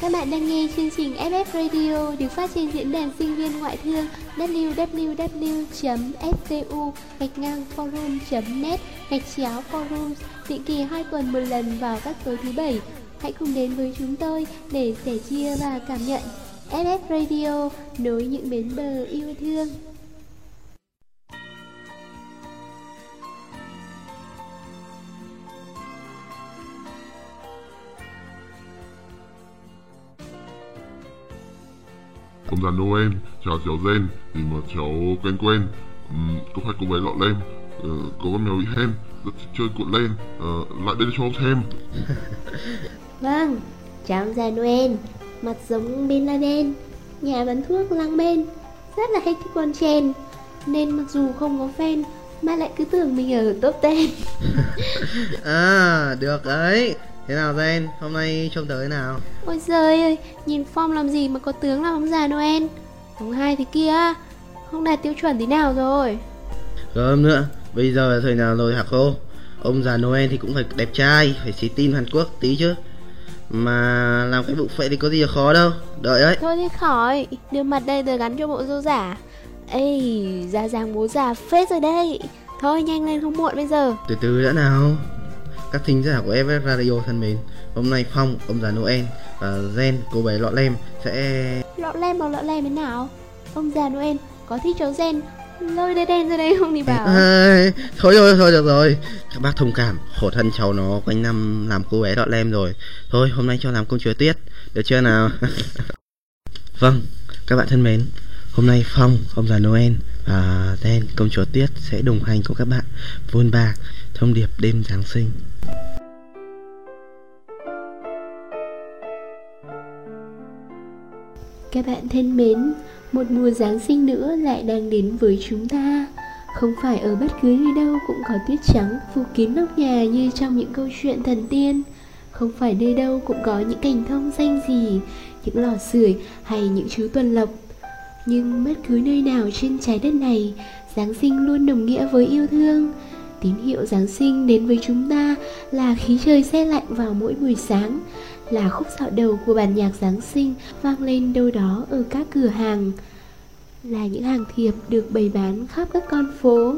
Các bạn đang nghe chương trình FF Radio được phát trên diễn đàn sinh viên ngoại thương www.ftu-forum.net gạch chéo forums định kỳ hai tuần một lần vào các tối thứ bảy. Hãy cùng đến với chúng tôi để sẻ chia và cảm nhận FF Radio, nối những bến bờ yêu thương. Ông già Noel chào cháu Zen thì mà cháu quen quen. Um, có phải cô bé lọ lem uh, có con mèo bị hen rất thích chơi cuộn len. Uh, lại đây cho ông xem. Vâng, chào ông già Noel. Mặt giống Bin Laden Nhà bán thuốc lang bên. Rất là hay thích con chen. Nên mặc dù không có fan Mà lại cứ tưởng mình ở top 10 À, được đấy Thế nào Zen, hôm nay trông tới nào? Ôi giời ơi, nhìn form làm gì mà có tướng là ông già Noel. Ông hai thế kia Không đạt tiêu chuẩn tí nào rồi. Gớm nữa, bây giờ là thời nào rồi hả cô? Ông già Noel thì cũng phải đẹp trai, phải xí tin Hàn Quốc tí chứ. Mà làm cái bụng phệ thì có gì là khó đâu, đợi đấy. Thôi thì khỏi, đưa mặt đây rồi gắn cho bộ dâu giả. Ê, da dáng bố già phết rồi đây Thôi nhanh lên không muộn bây giờ. Từ từ đã nào Các thính giả của FF Radio thân mến Hôm nay Phong, ông già Noel và Zen, cô bé lọ lem sẽ... Lọ lem bằng lọ lem thế nào? Ông già Noel có thích cháu Gen Lôi đen đen ra đây không thì bảo. À, thôi rồi, thôi được rồi. Các bác thông cảm, khổ thân cháu nó quanh năm làm cô bé lọ lem rồi. Thôi hôm nay cho làm công chúa Tuyết, được chưa nào? Vâng, các bạn thân mến Hôm nay Phong, ông già Noel và Zen, công chúa Tuyết sẽ đồng hành cùng các bạn Vôn bạc, thông điệp đêm Giáng sinh Các bạn thân mến, một mùa Giáng sinh nữa lại đang đến với chúng ta. Không phải ở bất cứ nơi đâu cũng có tuyết trắng phủ kín nóc nhà như trong những câu chuyện thần tiên. Không phải nơi đâu cũng có những cành thông xanh gì, những lò sưởi hay những chú tuần lộc. Nhưng bất cứ nơi nào trên trái đất này, Giáng sinh luôn đồng nghĩa với yêu thương. Tín hiệu Giáng sinh đến với chúng ta là khí trời se lạnh vào mỗi buổi sáng, là khúc dạo đầu của bản nhạc Giáng sinh vang lên đâu đó ở các cửa hàng. Là những hàng thiệp được bày bán khắp các con phố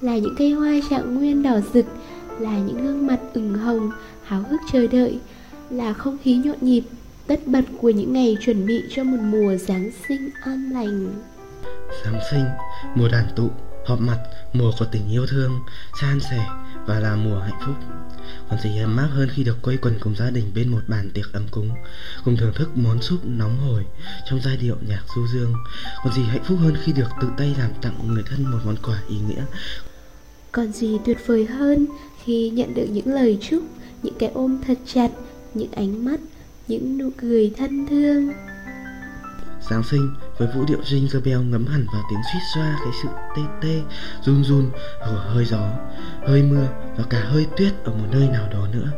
là những cây hoa trạng nguyên đỏ rực là những gương mặt ửng hồng háo hức chờ đợi là không khí nhộn nhịp tất bật của những ngày chuẩn bị cho một mùa Giáng sinh an lành. Giáng sinh, mùa đoàn tụ, họp mặt, mùa có tình yêu thương, san sẻ và là mùa hạnh phúc. Còn gì ấm áp hơn khi được quây quần cùng gia đình bên một bàn tiệc ấm cúng, cùng thưởng thức món súp nóng hổi trong giai điệu nhạc du dương. Còn gì hạnh phúc hơn khi được tự tay làm tặng người thân một món quà ý nghĩa. Còn gì tuyệt vời hơn khi nhận được những lời chúc, những cái ôm thật chặt, những ánh mắt, những nụ cười thân thương. Giáng sinh với vũ điệu Jingle Bell ngấm hẳn vào tiếng suýt xoa cái sự tê tê, run run của hơi gió, hơi mưa và cả hơi tuyết ở một nơi nào đó nữa.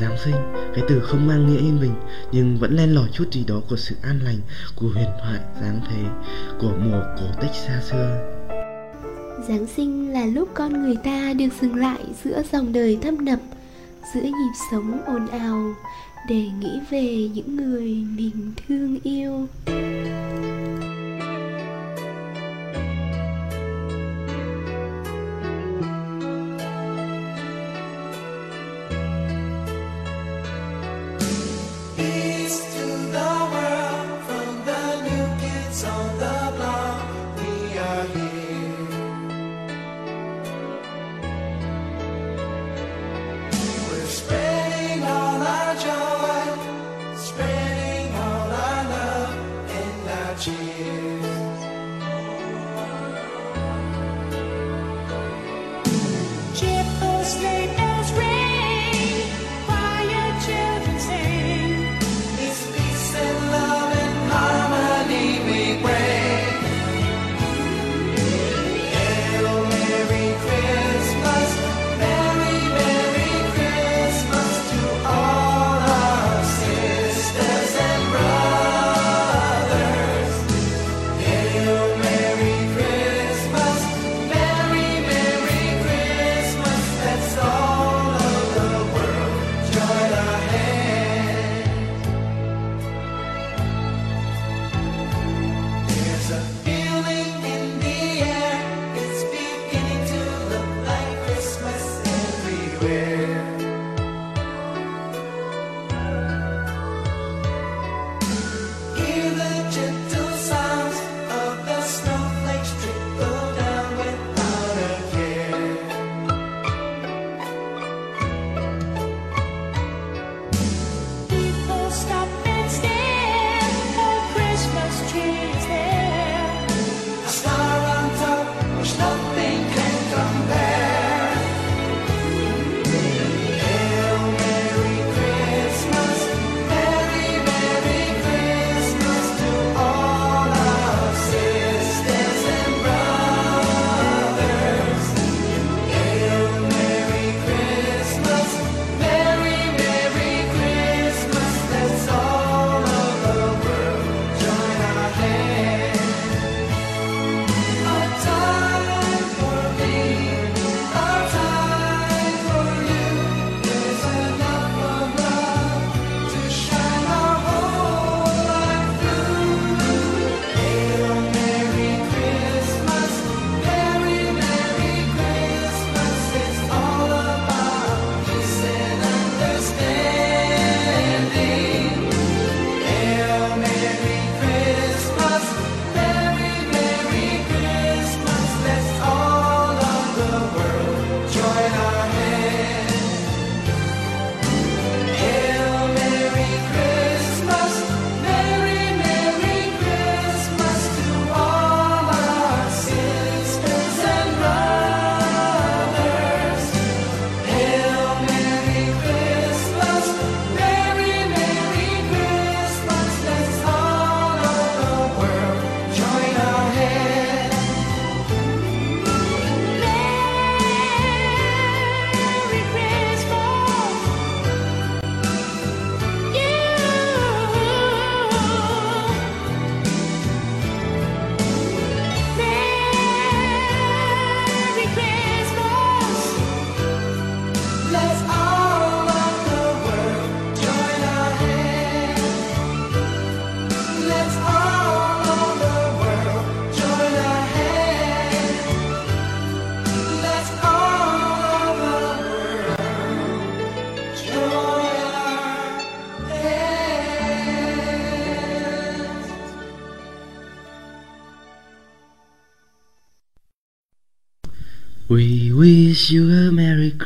Giáng sinh, cái từ không mang nghĩa yên bình nhưng vẫn len lỏi chút gì đó của sự an lành, của huyền thoại dáng thế, của mùa cổ tích xa xưa. Giáng sinh là lúc con người ta được dừng lại giữa dòng đời thâm nập, giữa nhịp sống ồn ào để nghĩ về những người mình thương yêu. Peace to the world, from the new kids on the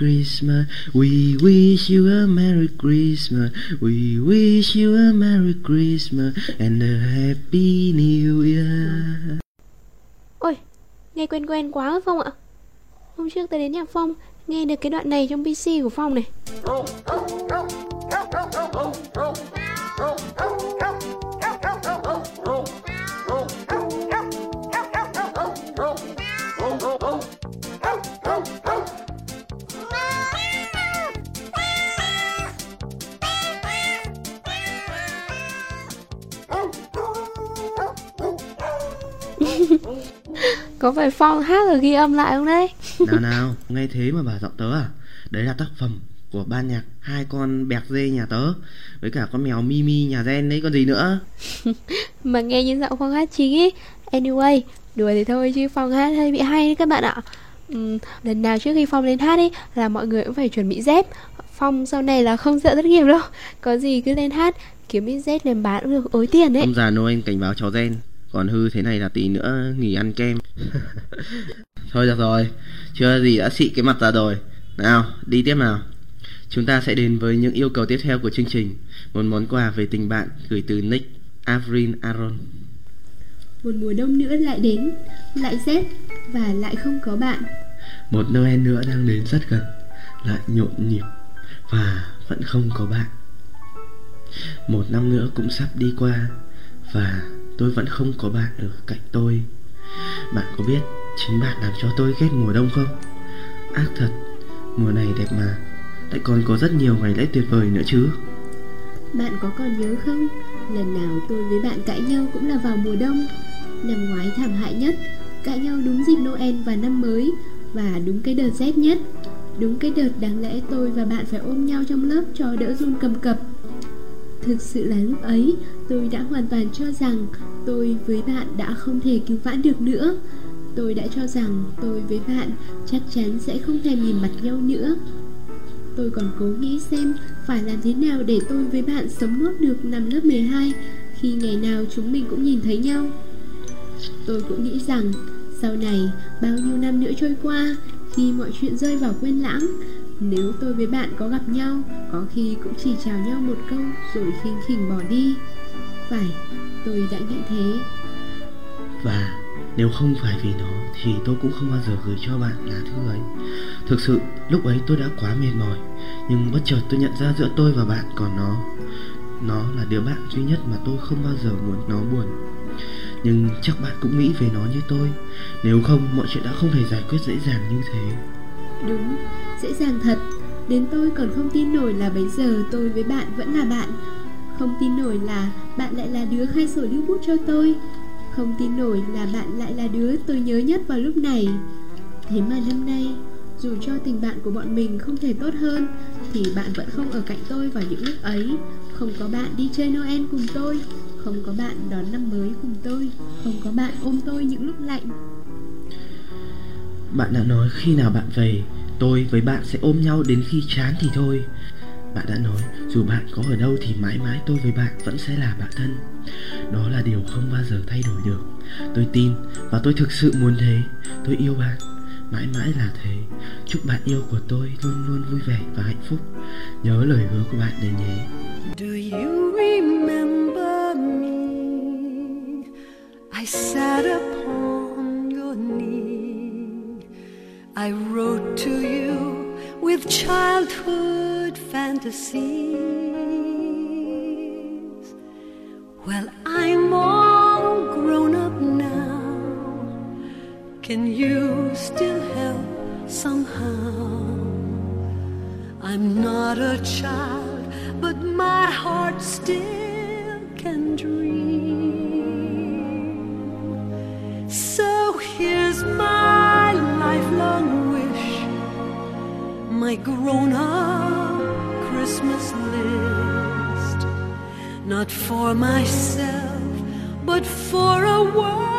Christmas. We wish you a Merry Christmas. We wish you a Merry Christmas and a Happy New Year. Ôi, nghe quen quen quá Phong ạ Hôm trước tôi đến nhà Phong Nghe được cái đoạn này trong PC của Phong này Có phải Phong hát rồi ghi âm lại không đấy? Nào nào, nghe thế mà bà giọng tớ à? Đấy là tác phẩm của ban nhạc hai con bẹc dê nhà tớ với cả con mèo Mimi nhà Gen đấy còn gì nữa. Mà nghe như giọng Phong hát chính ý. Anyway, đùa thì thôi chứ Phong hát hơi bị hay đấy các bạn ạ. Ừm, lần nào trước khi Phong lên hát ấy là mọi người cũng phải chuẩn bị dép. Phong sau này là không sợ thất nghiệp đâu. Có gì cứ lên hát kiếm ít dép lên bán cũng được ối tiền đấy. Ông già Noel cảnh báo cháu Gen còn hư thế này là tí nữa nghỉ ăn kem. Thôi được rồi. Chưa gì đã xị cái mặt ra rồi. Nào đi tiếp nào. Chúng ta sẽ đến với những yêu cầu tiếp theo của chương trình. Một món quà về tình bạn gửi từ Nick Avrin Aaron Một mùa đông nữa lại đến Lại rét Và lại không có bạn. Một Noel nữa đang đến rất gần Lại nhộn nhịp Và vẫn không có bạn. Một năm nữa cũng sắp đi qua Và tôi vẫn không có bạn ở cạnh tôi. Bạn có biết chính bạn làm cho tôi ghét mùa đông không? Ác thật, mùa này đẹp mà. Lại còn có rất nhiều ngày lễ tuyệt vời nữa chứ. Bạn có còn nhớ không? Lần nào tôi với bạn cãi nhau cũng là vào mùa đông. Năm ngoái thảm hại nhất Cãi nhau đúng dịp Noel và năm mới Và đúng cái đợt rét nhất. Đúng cái đợt đáng lẽ tôi và bạn phải ôm nhau trong lớp cho đỡ run cầm cập. Thực sự là lúc ấy, tôi đã hoàn toàn cho rằng tôi với bạn đã không thể cứu vãn được nữa. Tôi đã cho rằng tôi với bạn chắc chắn sẽ không thèm nhìn mặt nhau nữa. Tôi còn cố nghĩ xem phải làm thế nào để tôi với bạn sống nốt được năm lớp 12 Khi ngày nào chúng mình cũng nhìn thấy nhau. Tôi cũng nghĩ rằng, sau này, bao nhiêu năm nữa trôi qua, Khi mọi chuyện rơi vào quên lãng nếu tôi với bạn có gặp nhau Có khi cũng chỉ chào nhau một câu Rồi khinh khỉnh bỏ đi. Phải, tôi đã nghĩ thế. Và nếu không phải vì nó Thì tôi cũng không bao giờ gửi cho bạn lá thư ấy. Thực sự lúc ấy tôi đã quá mệt mỏi Nhưng bất chợt tôi nhận ra giữa tôi và bạn còn nó. Nó là đứa bạn duy nhất mà tôi không bao giờ muốn nó buồn. Nhưng chắc bạn cũng nghĩ về nó như tôi. Nếu không mọi chuyện đã không thể giải quyết dễ dàng như thế. Đúng, dễ dàng thật. Đến tôi còn không tin nổi là bây giờ tôi với bạn vẫn là bạn. Không tin nổi là bạn lại là đứa khai sổ lưu bút cho tôi. Không tin nổi là bạn lại là đứa tôi nhớ nhất vào lúc này. Thế mà năm nay Dù cho tình bạn của bọn mình không thể tốt hơn Thì bạn vẫn không ở cạnh tôi vào những lúc ấy. Không có bạn đi chơi Noel cùng tôi. Không có bạn đón năm mới cùng tôi. Không có bạn ôm tôi những lúc lạnh. Bạn đã nói khi nào bạn về, Tôi với bạn sẽ ôm nhau đến khi chán thì thôi. Bạn đã nói, dù bạn có ở đâu thì mãi mãi tôi với bạn vẫn sẽ là bạn thân. Đó là điều không bao giờ thay đổi được. Tôi tin và tôi thực sự muốn thế. Tôi yêu bạn. Mãi mãi là thế. Chúc bạn yêu của tôi luôn luôn vui vẻ và hạnh phúc. Nhớ lời hứa của bạn đấy nhé. Do you remember me? I sat upon your knee. I wrote to you with childhood fantasies. Well, I'm all grown up now. Can you still help somehow? I'm not a child, but my heart still can dream. So here's my lifelong wish, my grown up Christmas list. Not for myself, but for a world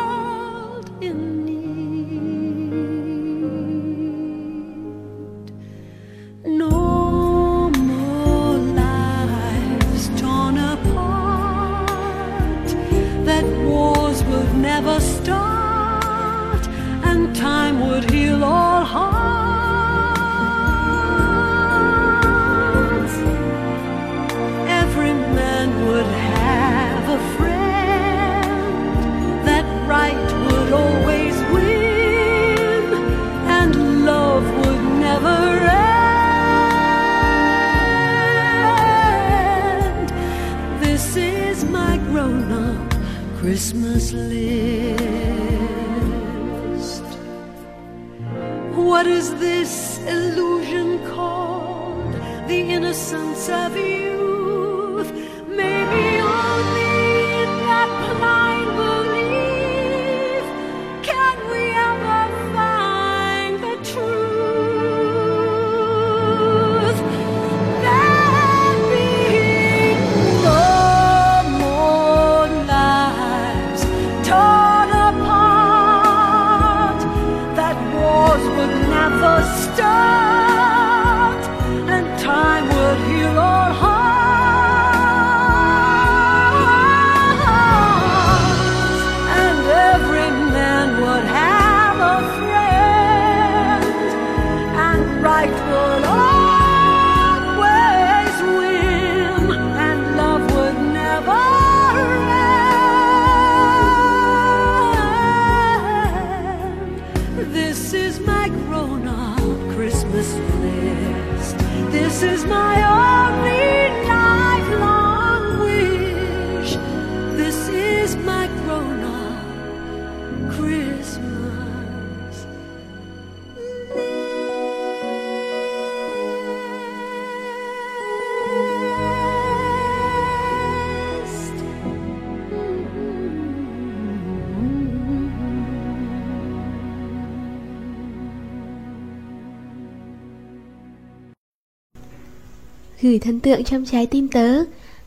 Gửi thần tượng trong trái tim tớ.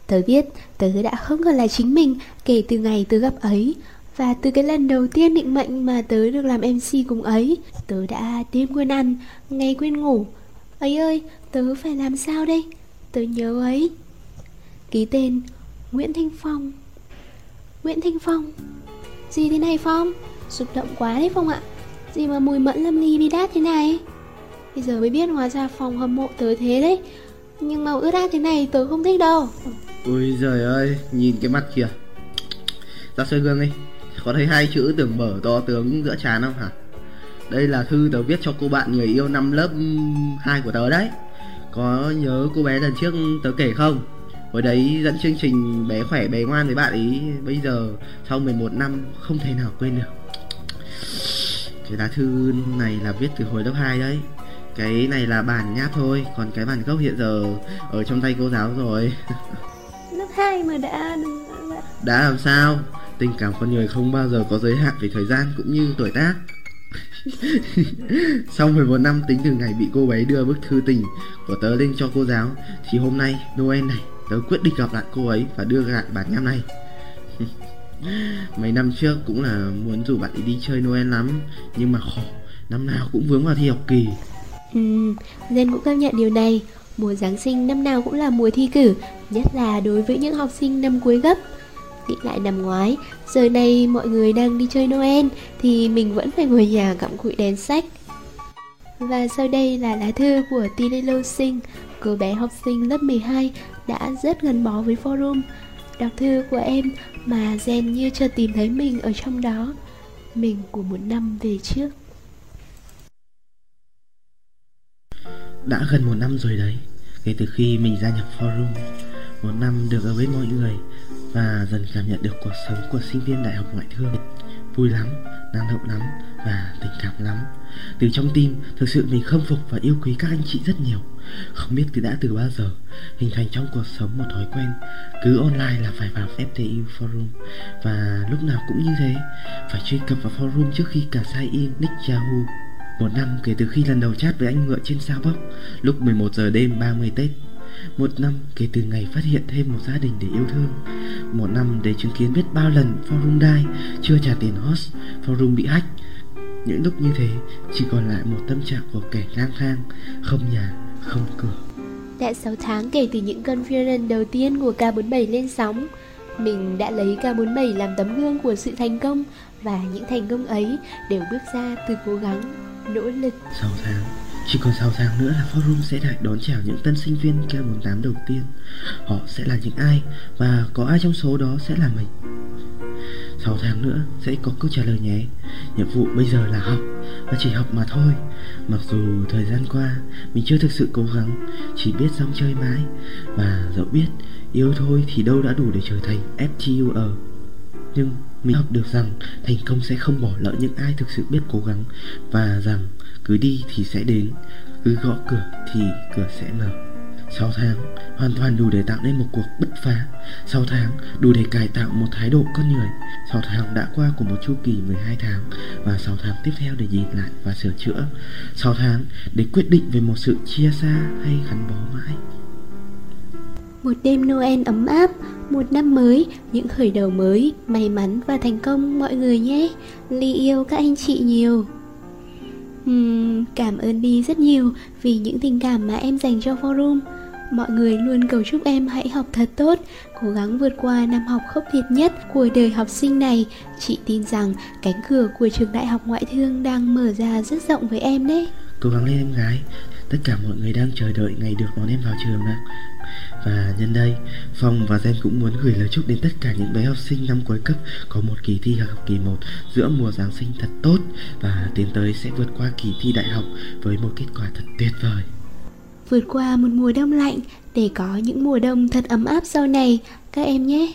Tớ biết tớ đã không còn là chính mình kể từ ngày tớ gặp ấy. Và từ cái lần đầu tiên định mệnh mà tớ được làm MC cùng ấy Tớ đã đêm quên ăn, ngày quên ngủ. Ấy ơi, tớ phải làm sao đây? Tớ nhớ ấy. Ký tên Nguyễn Thanh Phong. Nguyễn Thanh Phong. Gì thế này Phong? Xúc động quá đấy Phong ạ. Gì mà mùi mẫn lâm ly bi đát thế này? Bây giờ mới biết hóa ra Phong hâm mộ tớ thế đấy. Nhưng mà ướt át thế này tớ không thích đâu. Ui giời ơi, nhìn cái mặt kìa. Ra soi gương đi. Có thấy hai chữ tưởng mở to tướng giữa trán không hả? Đây là thư tớ viết cho cô bạn người yêu năm lớp 2 của tớ đấy. Có nhớ cô bé lần trước tớ kể không? Hồi đấy dẫn chương trình bé khỏe bé ngoan với bạn ấy Bây giờ sau 11 năm không thể nào quên được. Cái lá thư này là viết từ hồi lớp 2 đấy. Cái này là bản nháp thôi Còn cái bản gốc hiện giờ ở trong tay cô giáo rồi. Lớp 2 mà đã Đã làm sao? Tình cảm con người không bao giờ có giới hạn về thời gian cũng như tuổi tác. Sau 11 năm tính từ ngày bị cô bé đưa bức thư tình của tớ lên cho cô giáo Thì hôm nay Noel này tớ quyết định gặp lại cô ấy và đưa lại bản nháp này. Mấy năm trước cũng là muốn rủ bạn ấy đi chơi Noel lắm Nhưng mà khổ Năm nào cũng vướng vào thi học kỳ Ừ, Zen cũng cảm nhận điều này. Mùa Giáng sinh năm nào cũng là mùa thi cử Nhất là đối với những học sinh năm cuối gấp. Nghĩ lại năm ngoái Giờ này mọi người đang đi chơi Noel Thì mình vẫn phải ngồi nhà cặm cụi đèn sách. Và sau đây là lá thư của Tina Lô Sinh Cô bé học sinh lớp 12 đã rất gắn bó với forum. Đọc thư của em mà Zen như chưa tìm thấy mình ở trong đó. Mình của một năm về trước. Đã gần một năm rồi đấy. Kể từ khi mình gia nhập forum Một năm được ở với mọi người Và dần cảm nhận được cuộc sống của sinh viên đại học ngoại thương. Vui lắm, năng động lắm và tình cảm lắm. Từ trong tim, thực sự mình khâm phục và yêu quý các anh chị rất nhiều. Không biết từ đã từ bao giờ Hình thành trong cuộc sống một thói quen Cứ online là phải vào FTU Forum. Và lúc nào cũng như thế Phải truy cập vào forum trước khi cả sign in nick Yahoo một năm kể từ khi lần đầu chat với anh ngựa trên sao bóc Lúc 11 giờ đêm 30 Tết. Một năm kể từ ngày phát hiện thêm một gia đình để yêu thương. Một năm để chứng kiến biết bao lần forum die Chưa trả tiền host Forum bị hack. Những lúc như thế chỉ còn lại một tâm trạng của kẻ lang thang Không nhà, không cửa. Đã 6 tháng kể từ những conference đầu tiên của K47 lên sóng Mình đã lấy K47 làm tấm gương của sự thành công Và những thành công ấy đều bước ra từ cố gắng, nỗ lực. 6 tháng, Chỉ còn 6 tháng nữa là forum sẽ đại đón chào những tân sinh viên K48 đầu tiên. Họ sẽ là những ai Và có ai trong số đó sẽ là mình? 6 tháng nữa sẽ có câu trả lời nhé. Nhiệm vụ bây giờ là học Và chỉ học mà thôi. Mặc dù thời gian qua Mình chưa thực sự cố gắng, Chỉ biết xong chơi mãi Và dẫu biết Yêu thôi thì đâu đã đủ để trở thành FTUR Nhưng mình học được rằng thành công sẽ không bỏ lỡ những ai thực sự biết cố gắng Và rằng cứ đi thì sẽ đến Cứ gõ cửa thì cửa sẽ mở. 6 tháng hoàn toàn đủ để tạo nên một cuộc bứt phá. 6 tháng đủ để cải tạo một thái độ con người. 6 tháng đã qua của một chu kỳ 12 tháng Và 6 tháng tiếp theo để nhìn lại và sửa chữa. 6 tháng để quyết định về một sự chia xa hay gắn bó mãi. Một đêm Noel ấm áp, một năm mới, những khởi đầu mới, may mắn và thành công mọi người nhé. Ly yêu các anh chị nhiều. Uhm, cảm ơn Bi rất nhiều vì những tình cảm mà em dành cho forum. Mọi người luôn cầu chúc em hãy học thật tốt, cố gắng vượt qua năm học khốc liệt nhất của đời học sinh này. Chị tin rằng cánh cửa của trường đại học ngoại thương đang mở ra rất rộng với em đấy. Cố gắng lên em gái Tất cả mọi người đang chờ đợi ngày được đón em vào trường ạ và nhân đây, Phong và Gen cũng muốn gửi lời chúc đến tất cả những bé học sinh năm cuối cấp Có một kỳ thi học kỳ 1 giữa mùa Giáng sinh thật tốt Và tiến tới sẽ vượt qua kỳ thi đại học với một kết quả thật tuyệt vời Vượt qua một mùa đông lạnh để có những mùa đông thật ấm áp sau này, các em nhé.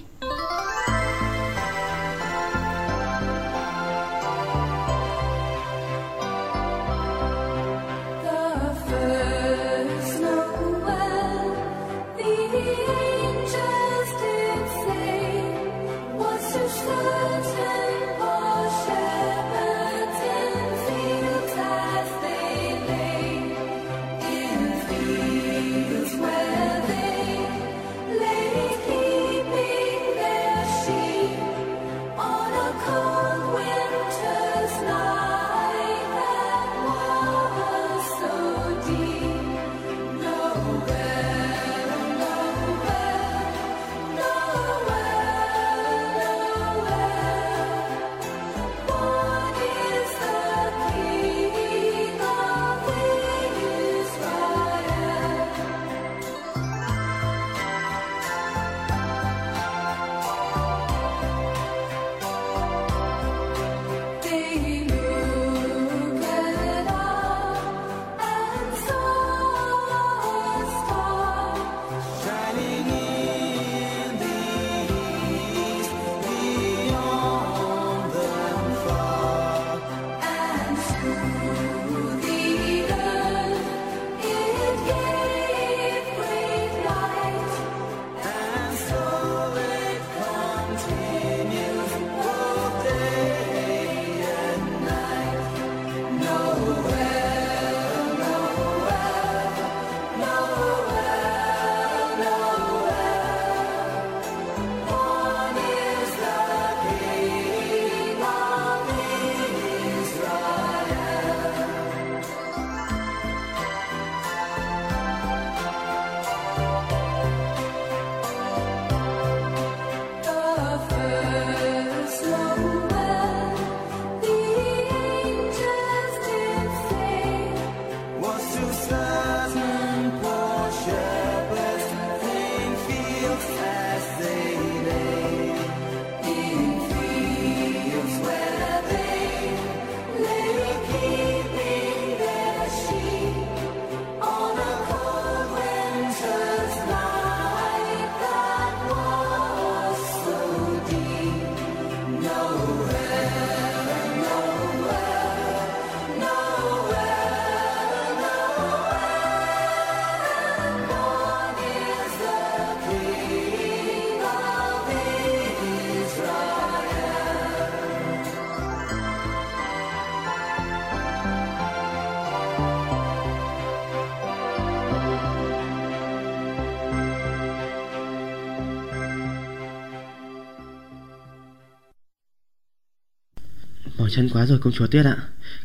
Chân quá rồi công chúa Tuyết ạ.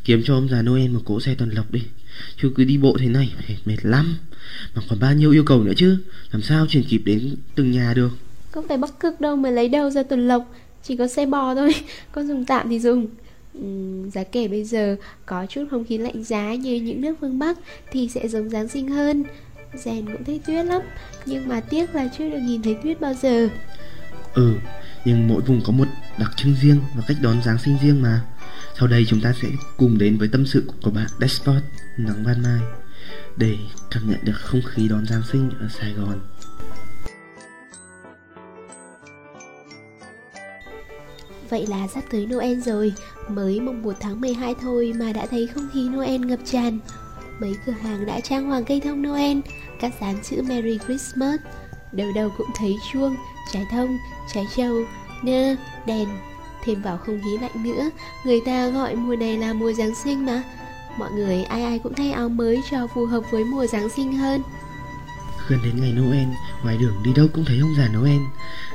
Kiếm cho ông già Noel một cỗ xe tuần lộc đi. Chứ cứ đi bộ thế này mệt, mệt lắm. Mà còn bao nhiêu yêu cầu nữa chứ? Làm sao chuyển kịp đến từng nhà được? Không phải bắc cực đâu mà lấy đâu ra tuần lộc. Chỉ có xe bò thôi Con dùng tạm thì dùng. Ừm, giá kể bây giờ có chút không khí lạnh giá như những nước phương Bắc thì sẽ giống Giáng sinh hơn. Rèn cũng thích tuyết lắm, nhưng mà tiếc là chưa được nhìn thấy tuyết bao giờ. Ừ Nhưng mỗi vùng có một đặc trưng riêng Và cách đón Giáng sinh riêng mà sau đây chúng ta sẽ cùng đến với tâm sự của bạn Despot Nắng ban mai Để cảm nhận được không khí đón Giáng sinh ở Sài Gòn. Vậy là sắp tới Noel rồi. Mới mùng 1 tháng 12 thôi mà đã thấy không khí Noel ngập tràn. Mấy cửa hàng đã trang hoàng cây thông Noel Các dán chữ Merry Christmas. Đầu đầu cũng thấy chuông, trái thông, trái trâu, nơ, đèn. Thêm vào không khí lạnh nữa Người ta gọi mùa này là mùa Giáng sinh mà Mọi người ai ai cũng thay áo mới cho phù hợp với mùa Giáng sinh hơn Gần đến ngày Noel, ngoài đường đi đâu cũng thấy ông già Noel.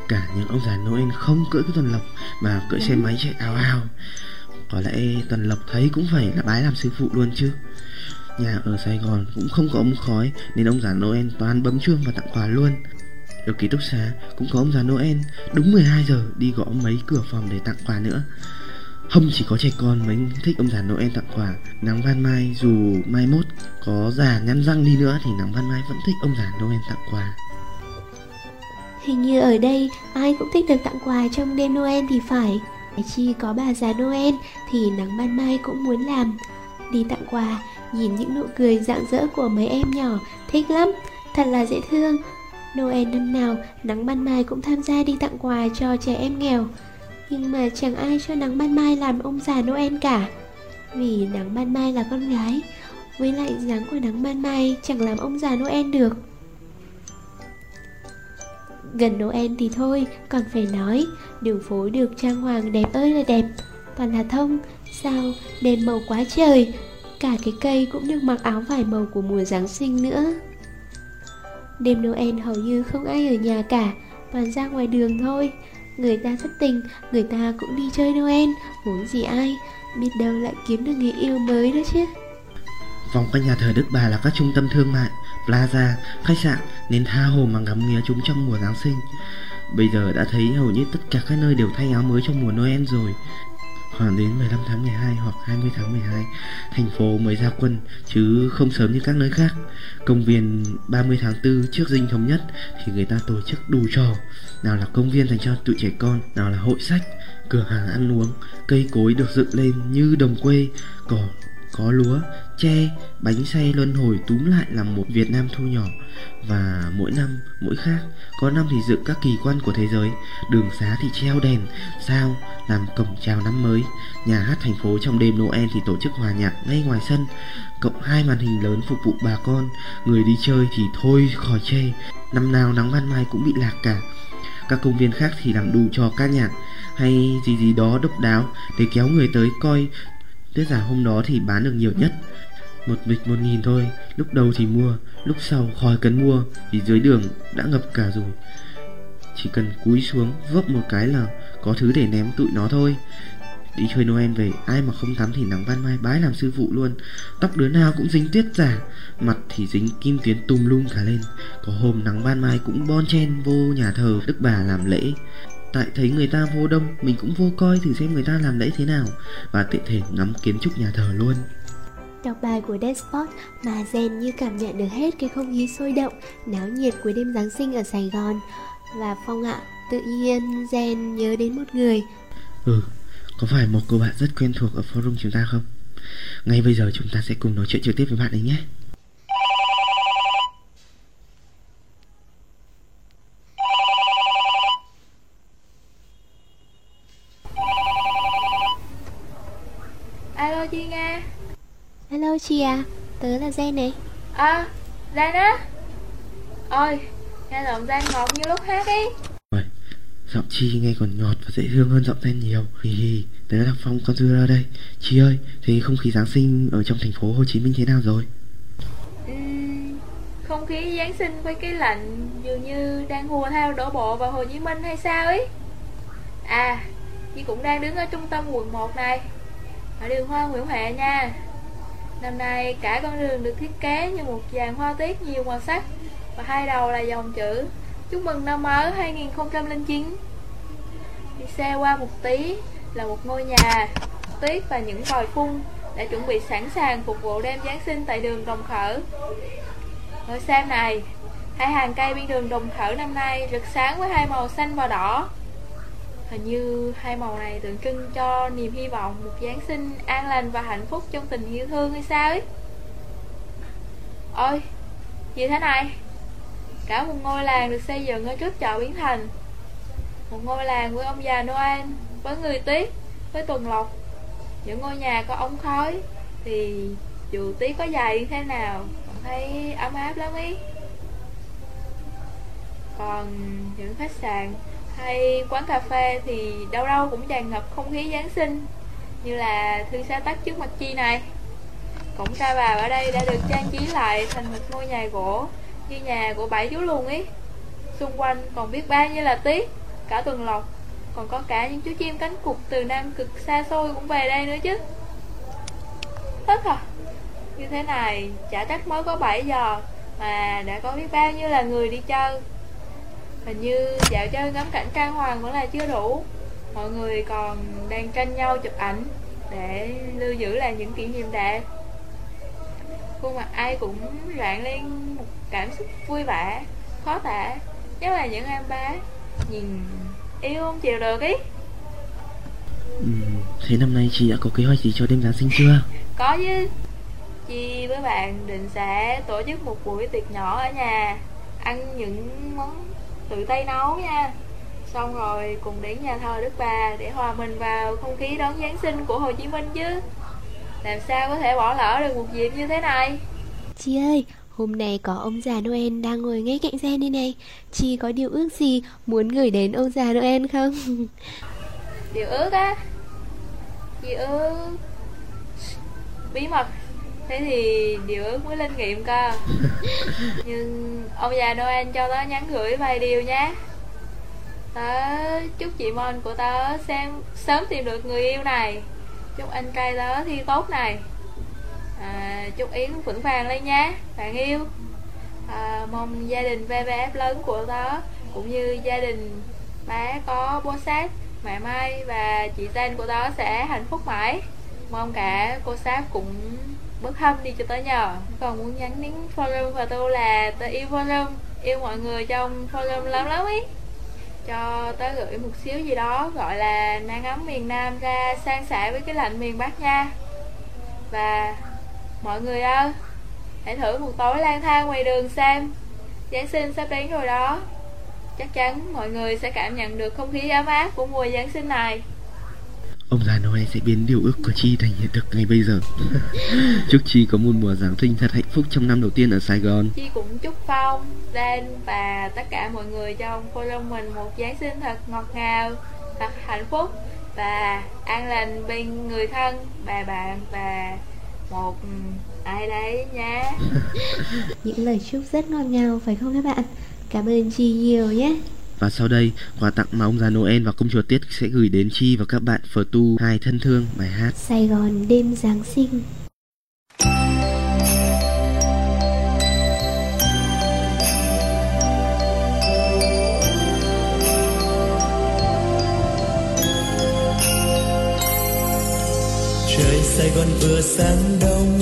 Cả những ông già Noel không cưỡi cái tuần lộc mà cưỡi xe máy chạy ào ào. Có lẽ tuần lộc thấy cũng phải là bái làm sư phụ luôn chứ. Nhà ở Sài Gòn cũng không có ống khói nên ông già Noel toàn bấm chuông và tặng quà luôn. Ở ký túc xá cũng có ông già Noel đúng 12 giờ đi gõ mấy cửa phòng để tặng quà nữa. Không chỉ có trẻ con mới thích ông già Noel tặng quà. Nắng Van Mai dù mai mốt có già nhăn răng đi nữa Thì Nắng Van Mai vẫn thích ông già Noel tặng quà. Hình như ở đây ai cũng thích được tặng quà trong đêm Noel thì phải. Chi có bà già Noel thì nắng ban mai cũng muốn làm. Đi tặng quà, nhìn những nụ cười rạng rỡ của mấy em nhỏ Thích lắm, thật là dễ thương Noel năm nào nắng ban mai cũng tham gia đi tặng quà cho trẻ em nghèo. Nhưng mà chẳng ai cho nắng ban mai làm ông già Noel cả. Vì nắng ban mai là con gái Với lại dáng của nắng ban mai chẳng làm ông già Noel được. Gần Noel thì thôi, còn phải nói Đường phố được trang hoàng đẹp ơi là đẹp. Toàn là thông, sao, đèn màu quá trời. Cả cái cây cũng được mặc áo vải màu của mùa Giáng sinh nữa. Đêm Noel hầu như không ai ở nhà cả Toàn ra ngoài đường thôi. Người ta thất tình, người ta cũng đi chơi Noel Muốn gì ai Biết đâu lại kiếm được người yêu mới đó chứ. Vòng quanh nhà thờ Đức Bà là các trung tâm thương mại, plaza, khách sạn Nên tha hồ mà ngắm nghía chúng trong mùa Giáng sinh. Bây giờ đã thấy hầu như tất cả các nơi đều thay áo mới trong mùa Noel rồi. Khoảng đến 15 tháng 12 hoặc 20 tháng 12 Thành phố mới ra quân Chứ không sớm như các nơi khác. Công viên 30 tháng 4 trước dinh thống nhất Thì người ta tổ chức đủ trò Nào là công viên dành cho tụi trẻ con Nào là hội sách Cửa hàng ăn uống Cây cối được dựng lên như đồng quê Cỏ có lúa, tre, bánh xe luân hồi túm lại làm một Việt Nam thu nhỏ. Và mỗi năm mỗi khác có năm thì dựng các kỳ quan của thế giới. Đường xá thì treo đèn sao làm cổng chào năm mới. Nhà hát thành phố trong đêm Noel thì tổ chức hòa nhạc ngay ngoài sân. Cộng hai màn hình lớn phục vụ bà con. Người đi chơi thì thôi khỏi chê. Năm nào nắng ban mai cũng bị lạc cả. Các công viên khác thì làm đủ trò ca nhạc. Hay gì gì đó độc đáo để kéo người tới coi. Tuyết giả hôm đó thì bán được nhiều nhất. Một bịch một nghìn thôi, Lúc đầu thì mua, Lúc sau khỏi cần mua Vì dưới đường đã ngập cả rồi. Chỉ cần cúi xuống vấp một cái là Có thứ để ném tụi nó thôi. Đi chơi Noel về, Ai mà không tắm thì nắng ban mai bái làm sư phụ luôn. Tóc đứa nào cũng dính tuyết giả, Mặt thì dính kim tuyến tùm lum cả lên. Có hôm nắng ban mai cũng bon chen vô nhà thờ Đức bà làm lễ. Tại thấy người ta vô đông, Mình cũng vô coi thử xem người ta làm lễ thế nào. Và tiện thể ngắm kiến trúc nhà thờ luôn. Đọc bài của Despot mà Zen như cảm nhận được hết cái không khí sôi động, náo nhiệt của đêm Giáng sinh ở Sài Gòn. Và Phong ạ, tự nhiên Zen nhớ đến một người. Ừ, có phải một cô bạn rất quen thuộc ở forum chúng ta không? Ngay bây giờ chúng ta sẽ cùng nói chuyện trực tiếp với bạn ấy nhé Alo Chi Nga Hello chị à, tớ là Zen này. À Giang á. Ôi Nghe giọng Giang ngọt như lúc hát ý Uầy, Giọng Chi nghe còn ngọt và dễ thương hơn giọng Zen nhiều. Hì hì, tớ là Phong con dưa đây. Chi ơi, thế không khí Giáng sinh ở trong thành phố Hồ Chí Minh thế nào rồi? Ừm, Không khí Giáng sinh với cái lạnh Dường như đang hùa theo đổ bộ vào Hồ Chí Minh hay sao ấy? À Chi cũng đang đứng ở trung tâm quận 1 này. Ở đường Hoa Nguyễn Huệ nha Năm nay cả con đường được thiết kế như một dàn hoa tiết nhiều màu sắc Và hai đầu là dòng chữ Chúc mừng năm mới 2009 Đi xe qua một tí là một ngôi nhà, Tuyết và những vòi phun đã chuẩn bị sẵn sàng phục vụ đêm Giáng sinh tại đường Đồng Khởi. Ngồi xem này, Hai hàng cây bên đường Đồng Khởi năm nay rực sáng với hai màu xanh và đỏ. Hình như hai màu này tượng trưng cho niềm hy vọng một Giáng sinh an lành và hạnh phúc trong tình yêu thương hay sao ấy. Ôi, gì thế này? Cả một ngôi làng được xây dựng ở trước chợ Biến Thành. Một ngôi làng với ông già Noel với người Tuyết, với Tuần Lộc. Những ngôi nhà có ống khói Thì dù Tuyết có dài như thế nào Còn thấy ấm áp lắm ý Còn những khách sạn hay quán cà phê thì đâu đâu cũng tràn ngập không khí Giáng sinh. Như là thư xã tắc trước mặt chi này. Cổng ca bà ở đây đã được trang trí lại thành một ngôi nhà gỗ Như nhà của bảy chú luôn ý Xung quanh còn biết bao nhiêu là tiếc Cả tuần lộc, Còn có cả những chú chim cánh cụt từ Nam cực xa xôi cũng về đây nữa chứ. Thất à Như thế này, chả chắc mới có 7 giờ Mà đã có biết bao nhiêu là người đi chơi. Hình như dạo chơi ngắm cảnh trang hoàng vẫn là chưa đủ. Mọi người còn đang tranh nhau chụp ảnh Để lưu giữ lại những kỷ niệm đẹp. Khuôn mặt ai cũng rạng lên một cảm xúc vui vẻ Khó tả. Nhất là những em bé Nhìn yêu không chịu được ý. Ừm, Thế năm nay chị đã có kế hoạch gì cho đêm Giáng sinh chưa? Có chứ. Chi với bạn định sẽ tổ chức một buổi tiệc nhỏ ở nhà Ăn những món tự tay nấu nha. Xong rồi cùng đến nhà thờ Đức Bà Để hòa mình vào không khí đón Giáng sinh của Hồ Chí Minh chứ. Làm sao có thể bỏ lỡ được một dịp như thế này? Chị ơi, hôm nay có ông già Noel đang ngồi ngay cạnh xe đây này. Chị có điều ước gì muốn gửi đến ông già Noel không? Điều ước á? Chị ước? Bí mật Thế thì điều ước mới linh nghiệm cơ. Nhưng ông già Noel cho tớ nhắn gửi vài điều nhé. Tớ chúc chị Mon của tớ xem sớm tìm được người yêu này. Chúc anh trai tớ thi tốt này. À, Chúc Yến vững vàng lên nhé Bạn yêu. À, Mong gia đình VVF lớn của tớ Cũng như gia đình bé có bố sát mẹ Mai và chị tên của tớ sẽ hạnh phúc mãi. Mong cả cô Sáp cũng bớt hâm đi cho tới nhờ. Còn muốn nhắn đến forum và tôi là tôi yêu forum, Yêu mọi người trong forum lắm lắm ý Cho tới gửi một xíu gì đó, gọi là nắng ấm miền Nam ra, sang sẻ với cái lạnh miền Bắc nha. Và mọi người ơi, Hãy thử một tối lang thang ngoài đường xem. Giáng sinh sắp đến rồi đó. Chắc chắn mọi người sẽ cảm nhận được không khí ấm áp của mùa Giáng sinh này. Ông già Noel sẽ biến điều ước của Chi thành hiện thực ngay bây giờ Chúc Chi có một mùa Giáng sinh thật hạnh phúc trong năm đầu tiên ở Sài Gòn Chi cũng chúc Phong, Dan và tất cả mọi người trong forum mình một Giáng sinh thật ngọt ngào, thật hạnh phúc và an lành bên người thân, bà bạn và một ừ, ai đấy nha. Những lời chúc rất ngọt ngào phải không các bạn? Cảm ơn chị nhiều nhé và sau đây, quà tặng mà ông già Noel và công chúa Tiết sẽ gửi đến Chi và các bạn Phở Tu hai thân thương bài hát Sài Gòn đêm Giáng sinh. Sài Gòn vừa sáng đông,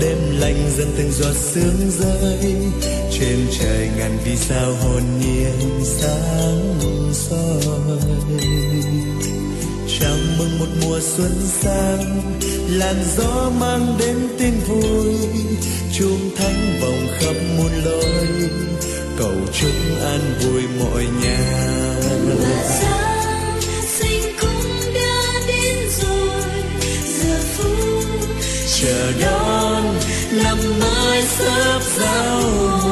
đêm lạnh dần từng giọt sương rơi. Trên trời ngàn vì sao hồn nhiên sáng soi. Chào mừng một mùa xuân sang, làn gió mang đến tin vui. Chuông thánh vòng khắp muôn lối, cầu chúc an vui mọi nhà. Mà sao chờ đón, năm mới sắp giao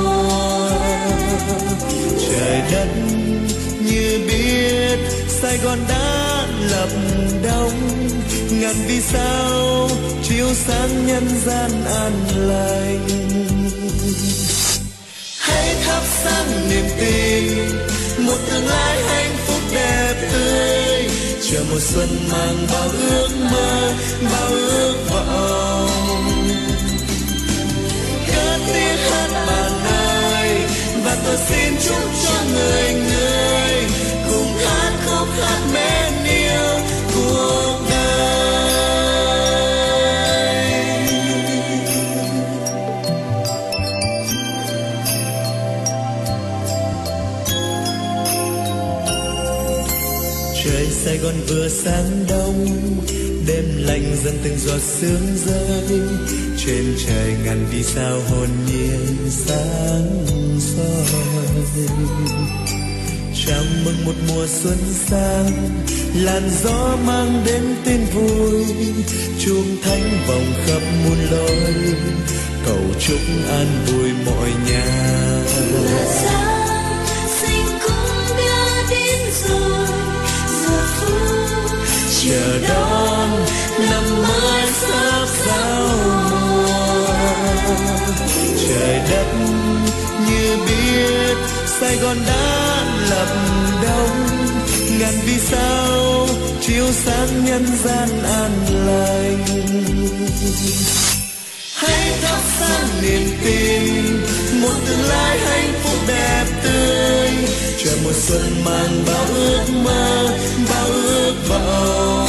mùa trời đất như biết Sài Gòn đã lập đông ngàn vì sao chiếu sáng nhân gian an lành. Hãy thắp sáng niềm tin, một tương lai hạnh phúc đẹp tươi chờ mùa xuân mang bao ước mơ, bao ước vọng. Cất tiếng hát bàn ơi và tôi xin chúc cho người người cùng hát khóc hát mến yêu cuộc Gòn vừa sáng đông, đêm lạnh dần từng giọt sương rơi. Trên trời ngàn vì sao hồn nhiên sáng soi. Chào mừng một mùa xuân sang, làn gió mang đến tin vui. Chuông thánh vòng khắp muôn lối, cầu chúc an vui mọi nhà. Và xanh sinh cũng đã đến rồi chờ đón năm mới sắp giao mùa trời đất như biết Sài Gòn đã lập đông ngàn vì sao chiếu sáng nhân gian an lành sáng niềm tin. Một tương lai hạnh phúc đẹp tươi. Chờ mùa xuân mang bao ước mơ, bao ước vọng.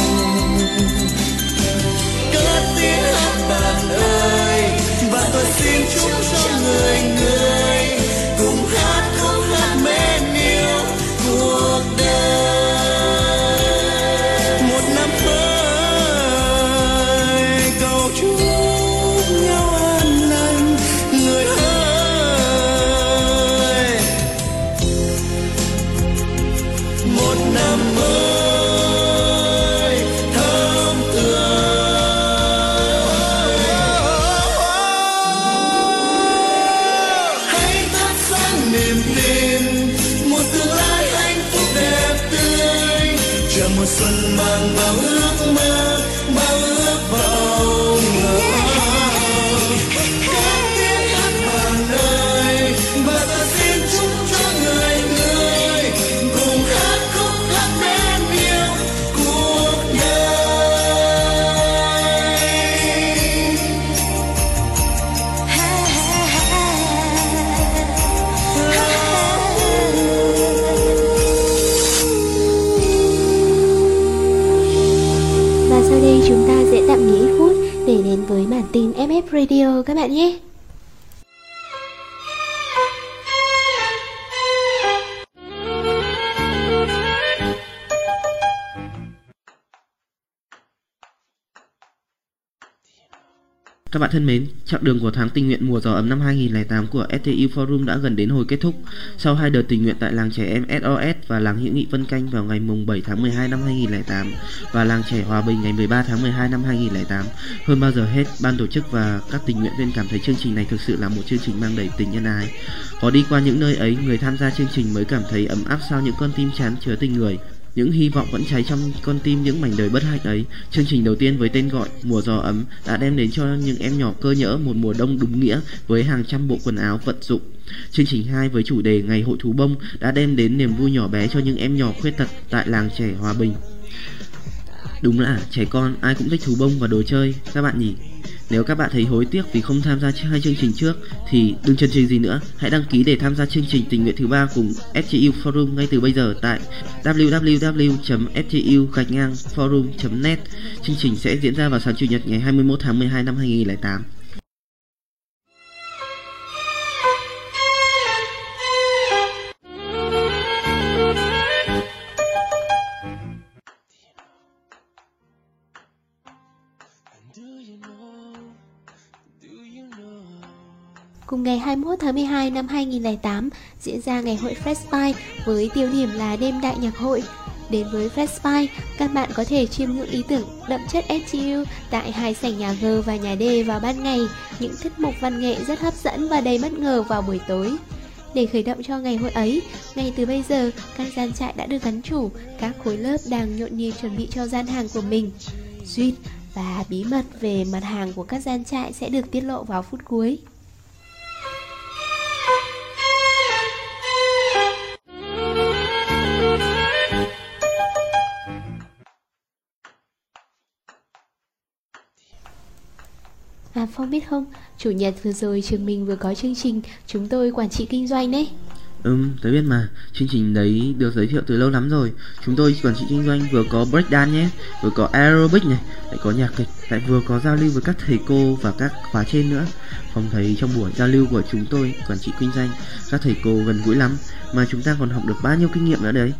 Cất tiếng hát bạn ơi, và tôi xin chúc cho người người Radio các bạn nhé. Các bạn thân mến, chặng đường của tháng tình nguyện mùa gió ấm năm 2008 của STU Forum đã gần đến hồi kết thúc. Sau hai đợt tình nguyện tại làng trẻ em SOS và làng hữu nghị Vân Canh vào ngày mùng 7 tháng 12 năm 2008 và làng trẻ Hòa Bình ngày 13 tháng 12 năm 2008, hơn bao giờ hết, ban tổ chức và các tình nguyện viên cảm thấy chương trình này thực sự là một chương trình mang đầy tình nhân ái. Có đi qua những nơi ấy, người tham gia chương trình mới cảm thấy ấm áp sau những con tim chán chứa tình người. Những hy vọng vẫn cháy trong con tim những mảnh đời bất hạnh ấy. Chương trình đầu tiên với tên gọi Mùa gió ấm đã đem đến cho những em nhỏ cơ nhỡ một mùa đông đúng nghĩa với hàng trăm bộ quần áo vận dụng. Chương trình 2 với chủ đề Ngày hội thú bông đã đem đến niềm vui nhỏ bé cho những em nhỏ khuyết tật tại làng trẻ Hòa Bình. Đúng là trẻ con, ai cũng thích thú bông và đồ chơi các bạn nhỉ. Nếu các bạn thấy hối tiếc vì không tham gia hai chương trình trước thì đừng chần chừ gì nữa, hãy đăng ký để tham gia chương trình tình nguyện thứ ba cùng FTU Forum ngay từ bây giờ tại www.ftu gạch ngang forum.net. Chương trình sẽ diễn ra vào sáng chủ nhật ngày 21 tháng 12 năm 2008. Cùng ngày 21 tháng 12 năm 2008 diễn ra ngày hội Freshpie với tiêu điểm là đêm đại nhạc hội. Đến với Freshpie, các bạn có thể chiêm ngưỡng ý tưởng đậm chất STU tại hai sảnh nhà G và nhà D vào ban ngày, những tiết mục văn nghệ rất hấp dẫn và đầy bất ngờ vào buổi tối. Để khởi động cho ngày hội ấy, ngay từ bây giờ, các gian trại đã được gắn chủ, các khối lớp đang nhộn nhịp chuẩn bị cho gian hàng của mình. Duyên và bí mật về mặt hàng của các gian trại sẽ được tiết lộ vào phút cuối. À Phong biết không, chủ nhật vừa rồi trường mình vừa có chương trình chúng tôi quản trị kinh doanh đấy. Ừm, tớ biết mà, chương trình đấy được giới thiệu từ lâu lắm rồi. Chúng tôi quản trị kinh doanh vừa có break dance nhé Vừa có aerobic này, lại có nhạc kịch Lại vừa có giao lưu với các thầy cô và các khóa trên nữa. Phong thấy trong buổi giao lưu của chúng tôi quản trị kinh doanh Các thầy cô gần gũi lắm Mà chúng ta còn học được bao nhiêu kinh nghiệm nữa đấy.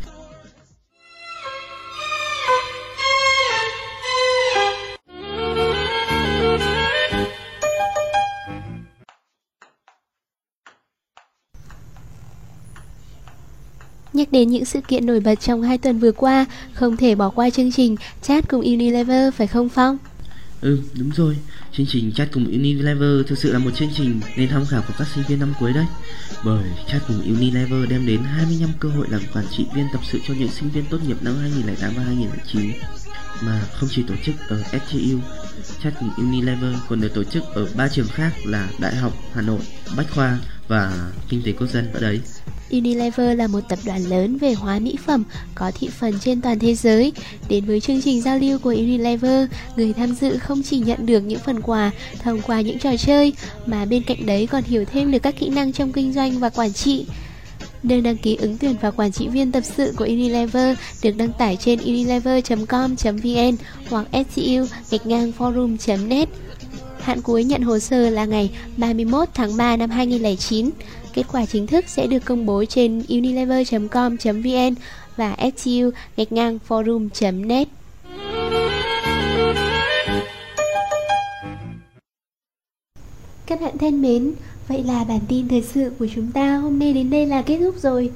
Đến những sự kiện nổi bật trong hai tuần vừa qua, không thể bỏ qua chương trình chat cùng Unilever phải không Phong? Ừ, đúng rồi. Chương trình chat cùng Unilever thực sự là một chương trình nên tham khảo của các sinh viên năm cuối đấy. Bởi chat cùng Unilever đem đến 25 cơ hội làm quản trị viên tập sự cho những sinh viên tốt nghiệp năm 2008 và 2009 mà không chỉ tổ chức ở FGU, chat cùng Unilever còn được tổ chức ở ba trường khác là Đại học Hà Nội, Bách khoa và Kinh tế quốc dân ở đấy. Unilever là một tập đoàn lớn về hóa mỹ phẩm có thị phần trên toàn thế giới. Đến với chương trình giao lưu của Unilever, người tham dự không chỉ nhận được những phần quà thông qua những trò chơi, mà bên cạnh đấy còn hiểu thêm được các kỹ năng trong kinh doanh và quản trị. Đơn đăng ký ứng tuyển vào quản trị viên tập sự của Unilever được đăng tải trên unilever.com.vn hoặc scu forum.net. Hạn cuối nhận hồ sơ là ngày 31 tháng 3 năm 2009. Kết quả chính thức sẽ được công bố trên unilever.com.vn và scu gạch ngang forum.net. Các bạn thân mến, vậy là bản tin thời sự của chúng ta hôm nay đến đây là kết thúc rồi.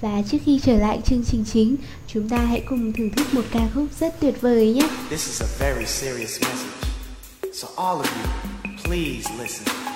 Và trước khi trở lại chương trình chính, chúng ta hãy cùng thưởng thức một ca khúc rất tuyệt vời nhé. This is a very serious message. So all of you, please listen.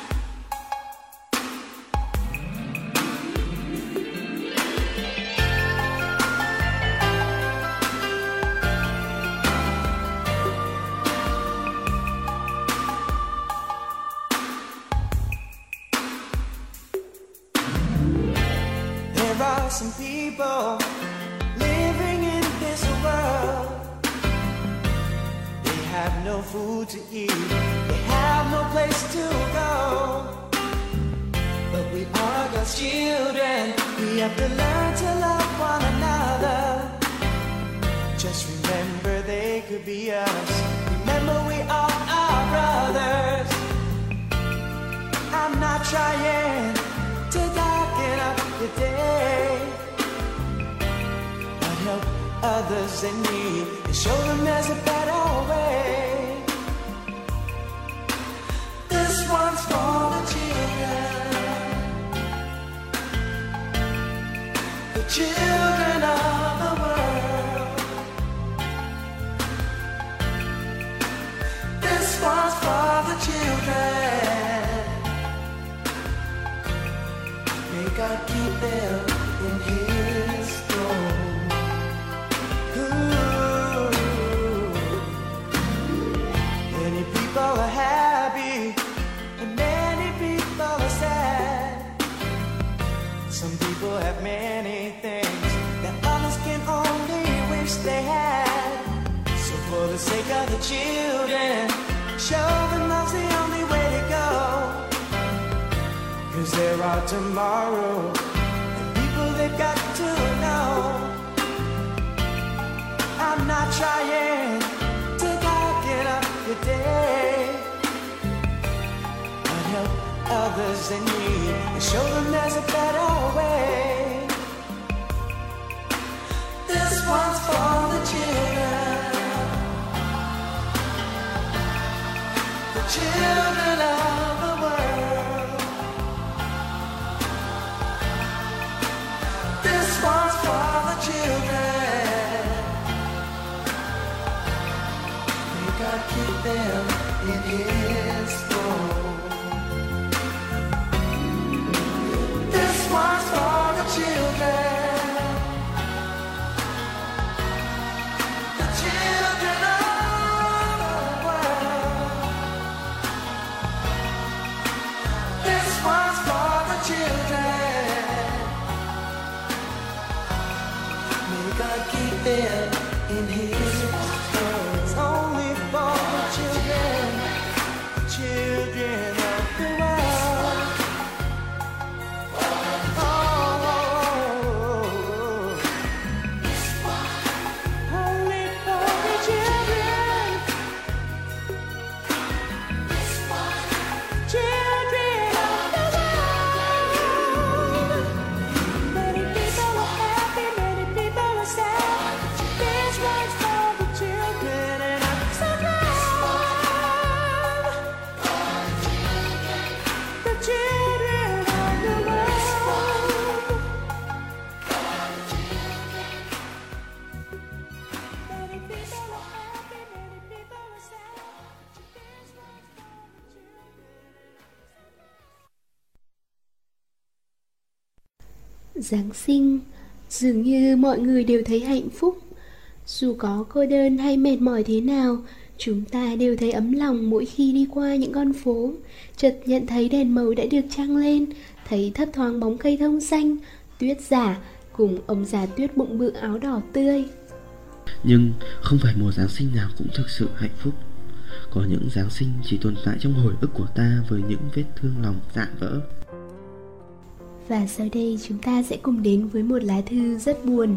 And show them there's a better way. This one's for the children. The children of the world. This one's for the children. May God keep them mọi người đều thấy hạnh phúc. Dù có cô đơn hay mệt mỏi thế nào, Chúng ta đều thấy ấm lòng mỗi khi đi qua những con phố. Chợt nhận thấy đèn màu đã được trăng lên, Thấy thấp thoáng bóng cây thông xanh, Tuyết giả cùng ông già tuyết bụng bự áo đỏ tươi. Nhưng không phải mùa Giáng sinh nào cũng thực sự hạnh phúc. Có những Giáng sinh chỉ tồn tại trong hồi ức của ta với những vết thương lòng dạ vỡ. Và sau đây chúng ta sẽ cùng đến với một lá thư rất buồn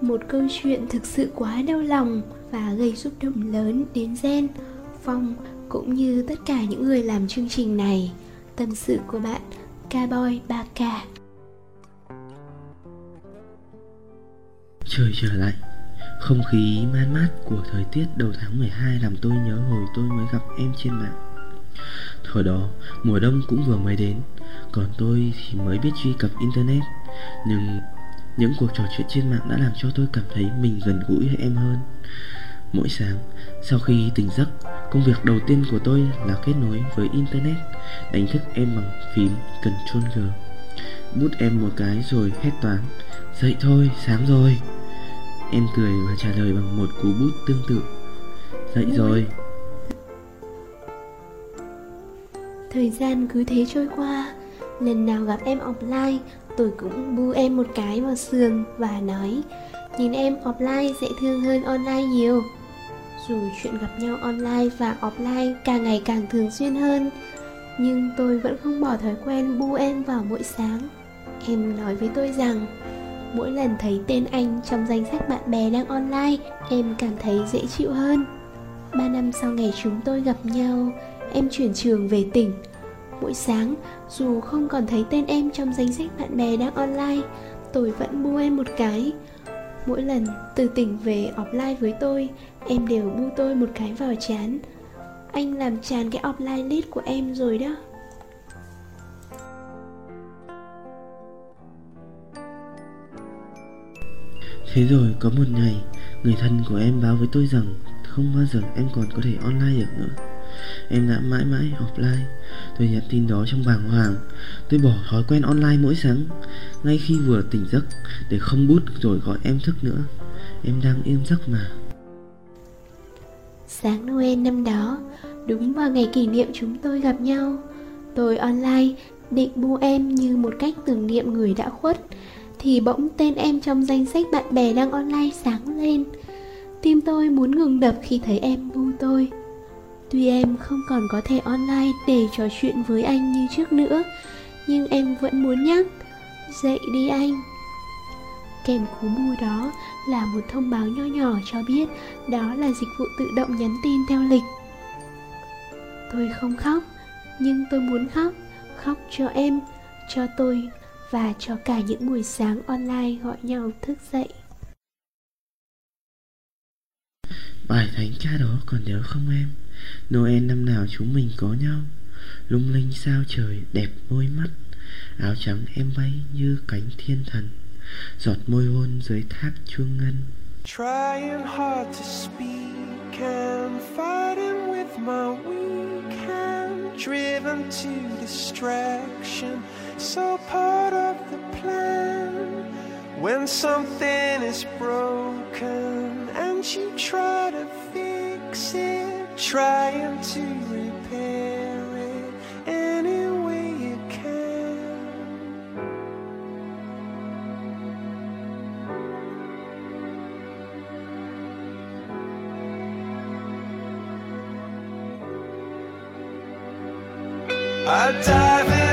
Một câu chuyện thực sự quá đau lòng và gây xúc động lớn đến Gen, Phong cũng như tất cả những người làm chương trình này. Tâm sự của bạn Cowboy 3K Trời trở lạnh Không khí man mát của thời tiết đầu tháng 12 làm tôi nhớ hồi tôi mới gặp em trên mạng. Thời đó mùa đông cũng vừa mới đến còn tôi thì mới biết truy cập internet Nhưng những cuộc trò chuyện trên mạng đã làm cho tôi cảm thấy mình gần gũi với em hơn. Mỗi sáng sau khi tỉnh giấc Công việc đầu tiên của tôi là kết nối với internet Đánh thức em bằng phím Ctrl G. Bút em một cái rồi hét toán Dậy thôi, sáng rồi. Em cười và trả lời bằng một cú bút tương tự. Dậy rồi. Thời gian cứ thế trôi qua Lần nào gặp em offline, Tôi cũng bu em một cái vào sườn Và nói, Nhìn em offline dễ thương hơn online nhiều. Dù chuyện gặp nhau online và offline càng ngày càng thường xuyên hơn, Nhưng tôi vẫn không bỏ thói quen bu em vào mỗi sáng. Em nói với tôi rằng, Mỗi lần thấy tên anh trong danh sách bạn bè đang online, Em cảm thấy dễ chịu hơn. Ba năm sau ngày chúng tôi gặp nhau, Em chuyển trường về tỉnh. Mỗi sáng, dù không còn thấy tên em trong danh sách bạn bè đang online Tôi vẫn bu em một cái. Mỗi lần từ tỉnh về offline với tôi Em đều bu tôi một cái vào chán. Anh làm tràn cái offline list của em rồi đó. Thế rồi có một ngày Người thân của em báo với tôi rằng Không bao giờ em còn có thể online được nữa. Em đã mãi mãi offline Tôi nhận tin đó trong bàng hoàng. Tôi bỏ thói quen online mỗi sáng, Ngay khi vừa tỉnh giấc, Để không bút rồi gọi em thức nữa. Em đang yên giấc mà. Sáng Noel năm đó, Đúng vào ngày kỷ niệm chúng tôi gặp nhau. Tôi online định bu em như một cách tưởng niệm người đã khuất, Thì bỗng tên em trong danh sách bạn bè đang online sáng lên. Tim tôi muốn ngừng đập khi thấy em bu tôi. Tuy em không còn có thể online để trò chuyện với anh như trước nữa Nhưng em vẫn muốn nhắc Dậy đi anh Kèm cú mua đó là một thông báo nho nhỏ cho biết đó là dịch vụ tự động nhắn tin theo lịch. Tôi không khóc, nhưng tôi muốn khóc, khóc cho em, cho tôi và cho cả những buổi sáng online gọi nhau thức dậy. Bài thánh ca đó còn nhớ không em Noel năm nào chúng mình có nhau? Lung linh sao trời đẹp môi mắt? Áo trắng em bay như cánh thiên thần. Giọt môi hôn dưới thác chuông ngân. Trying hard to speak and fighting with my weak hand, driven to distraction, so part of the plan. When something is broken and you try to fix it, trying to repair it any way you can. I dive in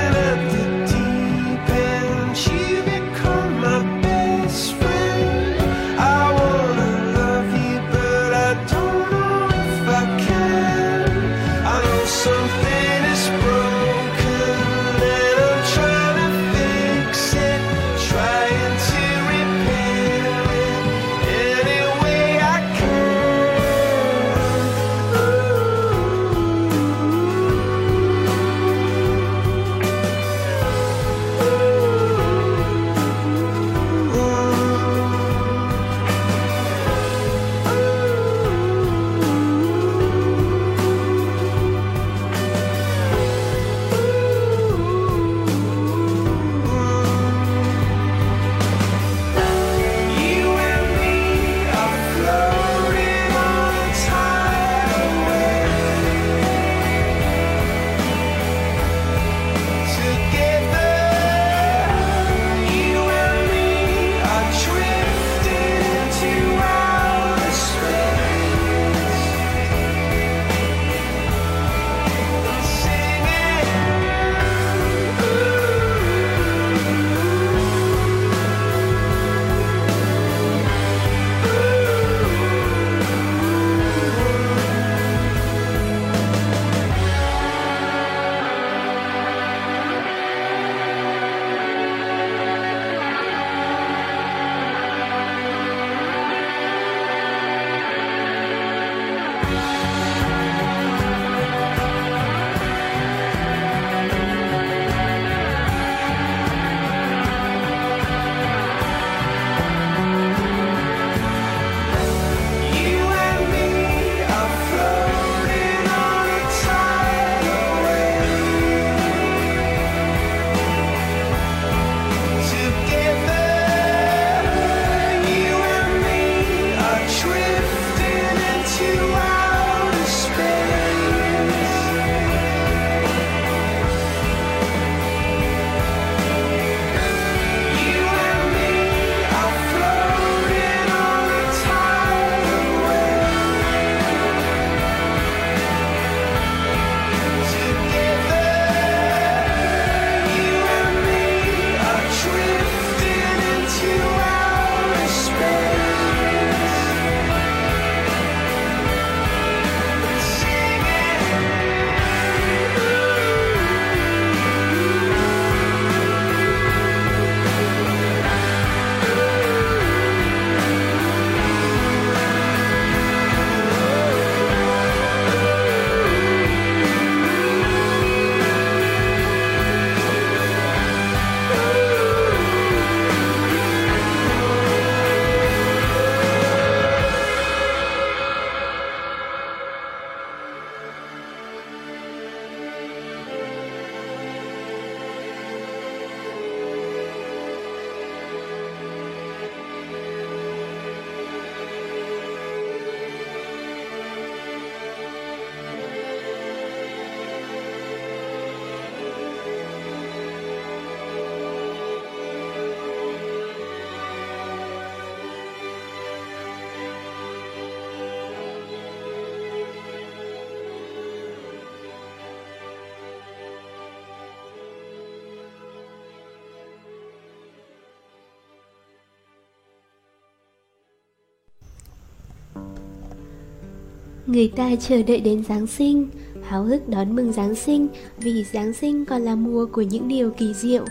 Người ta chờ đợi đến Giáng sinh, háo hức đón mừng Giáng sinh vì Giáng sinh còn là mùa của những điều kỳ diệu.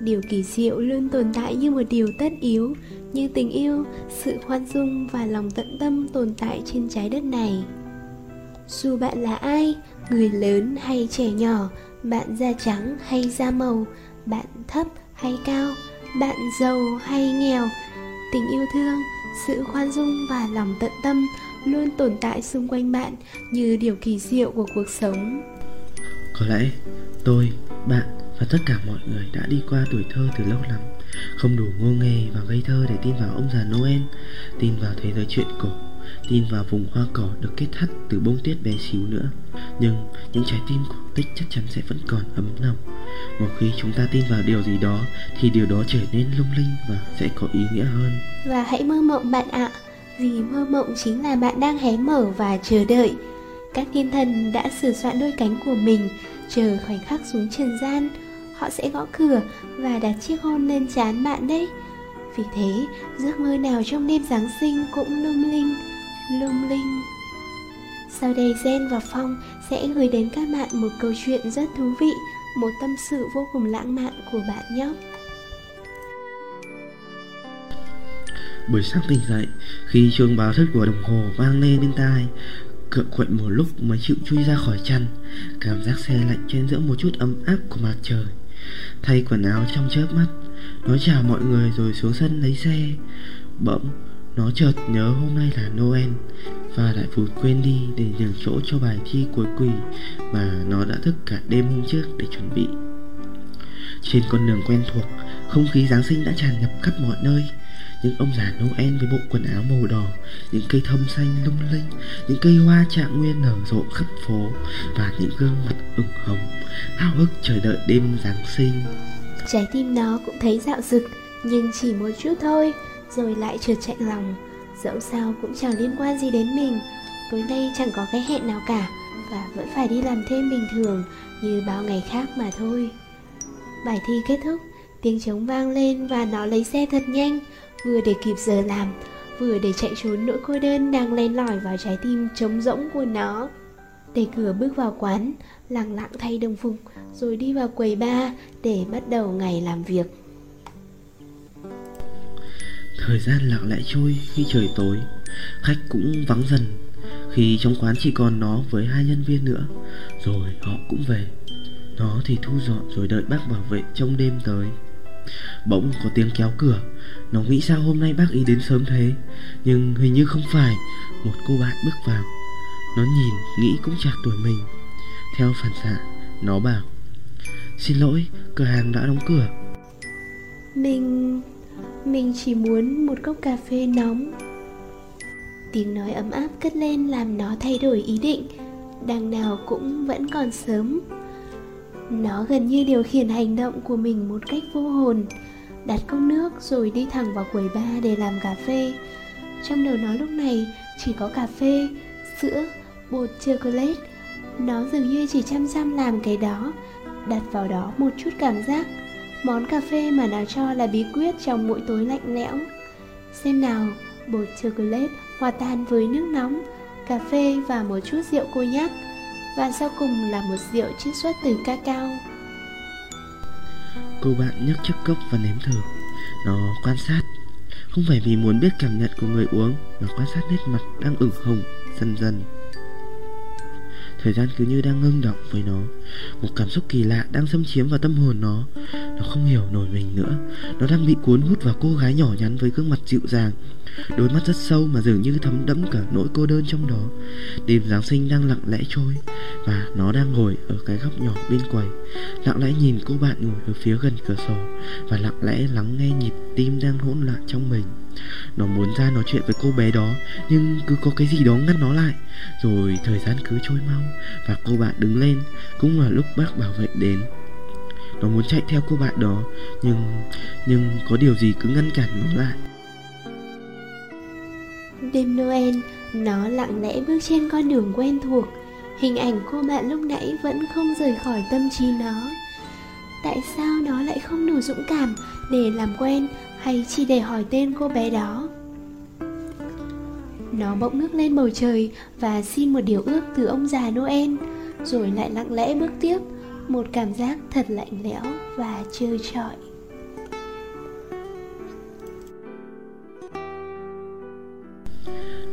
Điều kỳ diệu luôn tồn tại như một điều tất yếu, như tình yêu, sự khoan dung và lòng tận tâm tồn tại trên trái đất này. Dù bạn là ai, người lớn hay trẻ nhỏ, bạn da trắng hay da màu, bạn thấp hay cao, bạn giàu hay nghèo, tình yêu thương, sự khoan dung và lòng tận tâm luôn tồn tại xung quanh bạn như điều kỳ diệu của cuộc sống. Có lẽ tôi, bạn và tất cả mọi người đã đi qua tuổi thơ từ lâu lắm. Không đủ ngô nghề và ngây thơ để tin vào ông già Noel Tin vào thế giới chuyện cổ Tin vào vùng hoa cỏ được kết thắt từ bông tuyết bé xíu nữa. Nhưng những trái tim cổ tích chắc chắn sẽ vẫn còn ấm nồng. Một khi chúng ta tin vào điều gì đó Thì điều đó trở nên lung linh và sẽ có ý nghĩa hơn. Và hãy mơ mộng bạn ạ vì mơ mộng chính là bạn đang hé mở và chờ đợi. Các thiên thần đã sửa soạn đôi cánh của mình Chờ khoảnh khắc xuống trần gian. Họ sẽ gõ cửa và đặt chiếc hôn lên trán bạn đấy. Vì thế, giấc mơ nào trong đêm Giáng sinh cũng lung linh, lung linh. Sau đây Gen và Phong sẽ gửi đến các bạn một câu chuyện rất thú vị Một tâm sự vô cùng lãng mạn của bạn nhé. Buổi sáng tỉnh dậy, Khi chuông báo thức của đồng hồ vang lên bên tai, Cựa quậy một lúc mới chịu chui ra khỏi chăn, Cảm giác xe lạnh trên giữa một chút ấm áp của mặt trời. Thay quần áo trong chớp mắt, Nó chào mọi người rồi xuống sân lấy xe. Bỗng, Nó chợt nhớ hôm nay là Noel, Và lại vụt quên đi để nhường chỗ cho bài thi cuối quỳ Mà nó đã thức cả đêm hôm trước để chuẩn bị. Trên con đường quen thuộc, Không khí Giáng sinh đã tràn ngập khắp mọi nơi những ông già Noel với bộ quần áo màu đỏ, những cây thông xanh lung linh, những cây hoa trạng nguyên nở rộ khắp phố và những gương mặt ửng hồng, háo hức chờ đợi đêm Giáng sinh. Trái tim nó cũng thấy dạo rực Nhưng chỉ một chút thôi Rồi lại trượt chạy lòng. Dẫu sao cũng chẳng liên quan gì đến mình Tối nay chẳng có cái hẹn nào cả Và vẫn phải đi làm thêm bình thường Như bao ngày khác mà thôi. Bài thi kết thúc Tiếng trống vang lên và nó lấy xe thật nhanh. Vừa để kịp giờ làm, Vừa để chạy trốn nỗi cô đơn đang len lỏi vào trái tim trống rỗng của nó. Đẩy cửa bước vào quán, Lặng lặng thay đồng phục, Rồi đi vào quầy bar Để bắt đầu ngày làm việc. Thời gian lặng lẽ trôi khi trời tối, Khách cũng vắng dần, Khi trong quán chỉ còn nó với hai nhân viên nữa, Rồi họ cũng về. Nó thì thu dọn rồi đợi bác bảo vệ trong đêm tới. Bỗng có tiếng kéo cửa. Nó nghĩ sao hôm nay bác ý đến sớm thế? Nhưng hình như không phải. Một cô bạn bước vào. Nó nhìn, nghĩ cũng chạc tuổi mình. Theo phản xạ, Nó bảo, Xin lỗi, cửa hàng đã đóng cửa. Mình... Mình chỉ muốn một cốc cà phê nóng. Tiếng nói ấm áp cất lên làm nó thay đổi ý định. Đằng nào cũng vẫn còn sớm. Nó gần như điều khiển hành động của mình một cách vô hồn. Đặt cốc nước rồi đi thẳng vào quầy bar để làm cà phê. Trong đầu nó lúc này chỉ có cà phê, sữa, bột chocolate. Nó dường như chỉ chăm chăm làm cái đó Đặt vào đó một chút cảm giác. Món cà phê mà nó cho là bí quyết trong mỗi tối lạnh lẽo. Xem nào, bột chocolate hòa tan với nước nóng Cà phê và một chút rượu cô nhắc và sau cùng là một rượu chiết xuất từ cacao. Cô bạn nhấc chiếc cốc và nếm thử. Nó quan sát. Không phải vì muốn biết cảm nhận của người uống, Mà quan sát nét mặt đang ửng hồng, dần dần. Thời gian cứ như đang ngưng động với nó. Một cảm xúc kỳ lạ đang xâm chiếm vào tâm hồn nó. Nó không hiểu nổi mình nữa. Nó đang bị cuốn hút vào cô gái nhỏ nhắn với gương mặt dịu dàng. Đôi mắt rất sâu mà dường như thấm đẫm cả nỗi cô đơn trong đó. Đêm Giáng sinh đang lặng lẽ trôi Và nó đang ngồi ở cái góc nhỏ bên quầy, Lặng lẽ nhìn cô bạn ngồi ở phía gần cửa sổ Và lặng lẽ lắng nghe nhịp tim đang hỗn loạn trong mình. Nó muốn ra nói chuyện với cô bé đó Nhưng cứ có cái gì đó ngăn nó lại. Rồi thời gian cứ trôi mau Và cô bạn đứng lên Cũng là lúc bác bảo vệ đến. Nó muốn chạy theo cô bạn đó Nhưng Nhưng có điều gì cứ ngăn cản nó lại. Đêm Noel, nó lặng lẽ bước trên con đường quen thuộc. Hình ảnh cô bạn lúc nãy vẫn không rời khỏi tâm trí nó. Tại sao nó lại không đủ dũng cảm để làm quen hay chỉ để hỏi tên cô bé đó? Nó bỗng ngước lên bầu trời và xin một điều ước từ ông già Noel, rồi lại lặng lẽ bước tiếp, một cảm giác thật lạnh lẽo và trơ trọi.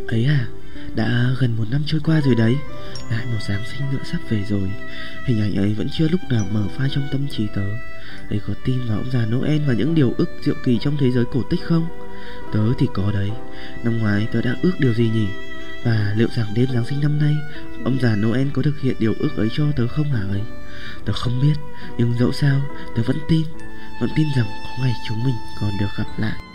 Ấy à, đã gần một năm trôi qua rồi đấy Lại một Giáng sinh nữa sắp về rồi. Hình ảnh ấy vẫn chưa lúc nào mở pha trong tâm trí tớ. Đấy có tin vào ông già Noel và những điều ước diệu kỳ trong thế giới cổ tích không? Tớ thì có đấy Năm ngoái tớ đã ước điều gì nhỉ? Và liệu rằng đêm Giáng sinh năm nay, Ông già Noel có thực hiện điều ước ấy cho tớ không hả ấy? Tớ không biết, Nhưng dẫu sao, tớ vẫn tin Vẫn tin rằng có ngày chúng mình còn được gặp lại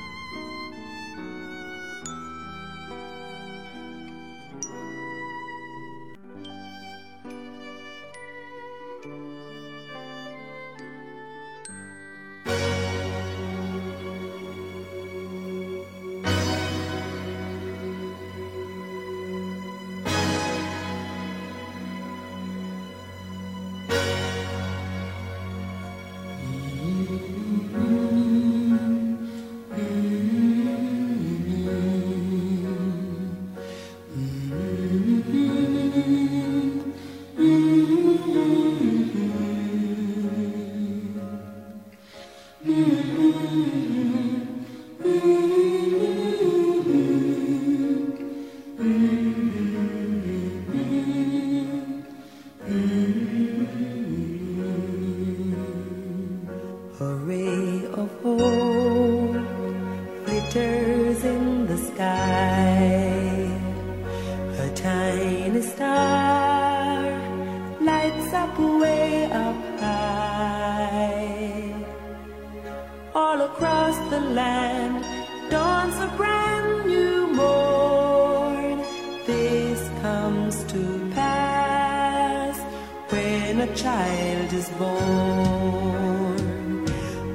child is born.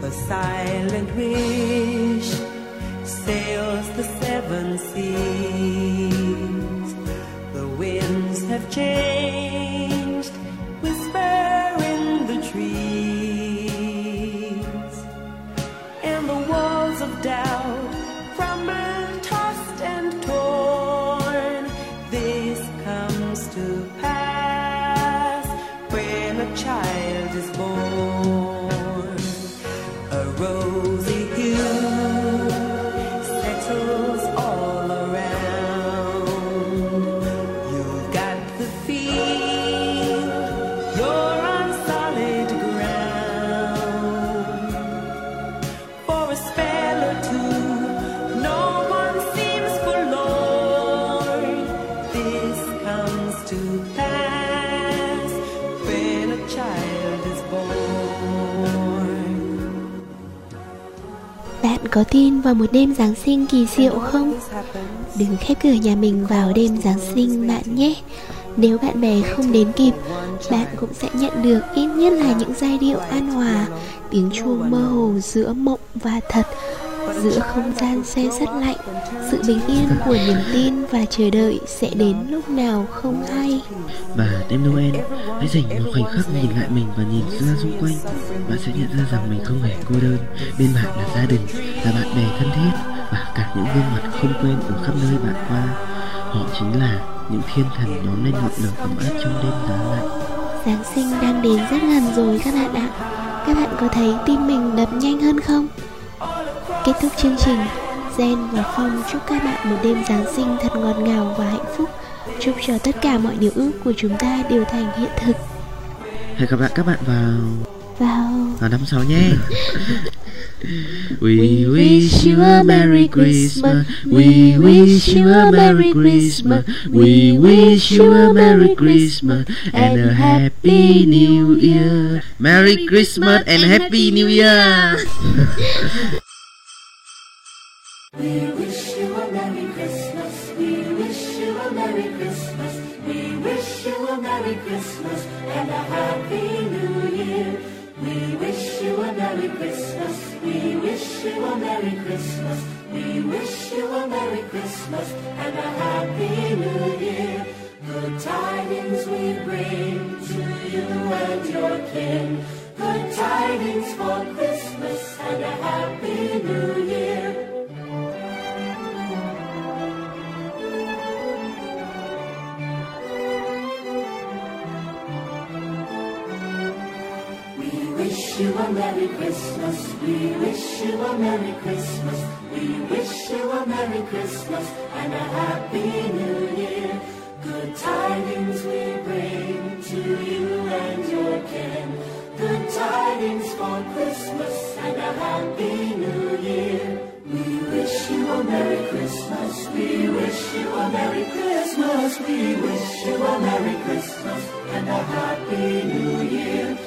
A silent wish sails the seven seas. The winds have changed, có tin vào một đêm Giáng sinh kỳ diệu không? Đừng khép cửa nhà mình vào đêm Giáng sinh bạn nhé Nếu bạn bè không đến kịp, Bạn cũng sẽ nhận được ít nhất là những giai điệu an hòa, Tiếng chuông mơ hồ giữa mộng và thật Giữa không gian xe sắt lạnh Sự bình yên của niềm tin và chờ đợi sẽ đến lúc nào không hay. Và đêm Noel, hãy dành một khoảnh khắc nhìn lại mình và nhìn ra xung quanh. Bạn sẽ nhận ra rằng mình không hề cô đơn. Bên bạn là gia đình, là bạn bè thân thiết Và cả những gương mặt không quên ở khắp nơi bạn qua. Họ chính là những thiên thần nhóm lên ngọn lửa ấm áp trong đêm giá lạnh Giáng sinh đang đến rất gần rồi các bạn ạ. Các bạn có thấy tim mình đập nhanh hơn không? Kết thúc chương trình. Zen và Phong chúc các bạn một đêm Giáng sinh thật ngọt ngào và hạnh phúc. Chúc cho tất cả mọi điều ước của chúng ta đều thành hiện thực. Hẹn gặp lại các bạn vào Vào vào năm sau nhé. We wish you a Merry Christmas. We wish you a Merry Christmas. We wish you a Merry Christmas. And a Happy New Year. Merry Christmas and Happy New Year. We wish you a Merry Christmas. We wish you a Merry Christmas. We wish you a Merry Christmas and a Happy New Year. We wish you a Merry Christmas. We wish you a Merry Christmas. We wish you a Merry Christmas and a Happy New Year. Good tidings we bring to you and your kin. Good tidings for Christmas and a Happy New Year. A Merry Christmas. We wish you a Merry Christmas. We wish you a Merry Christmas and a Happy New Year. Good tidings we bring to you and your kin. Good tidings for Christmas and a Happy New Year. We wish you a Merry Christmas. We wish you a Merry Christmas. We wish you a Merry Christmas and a Happy New Year.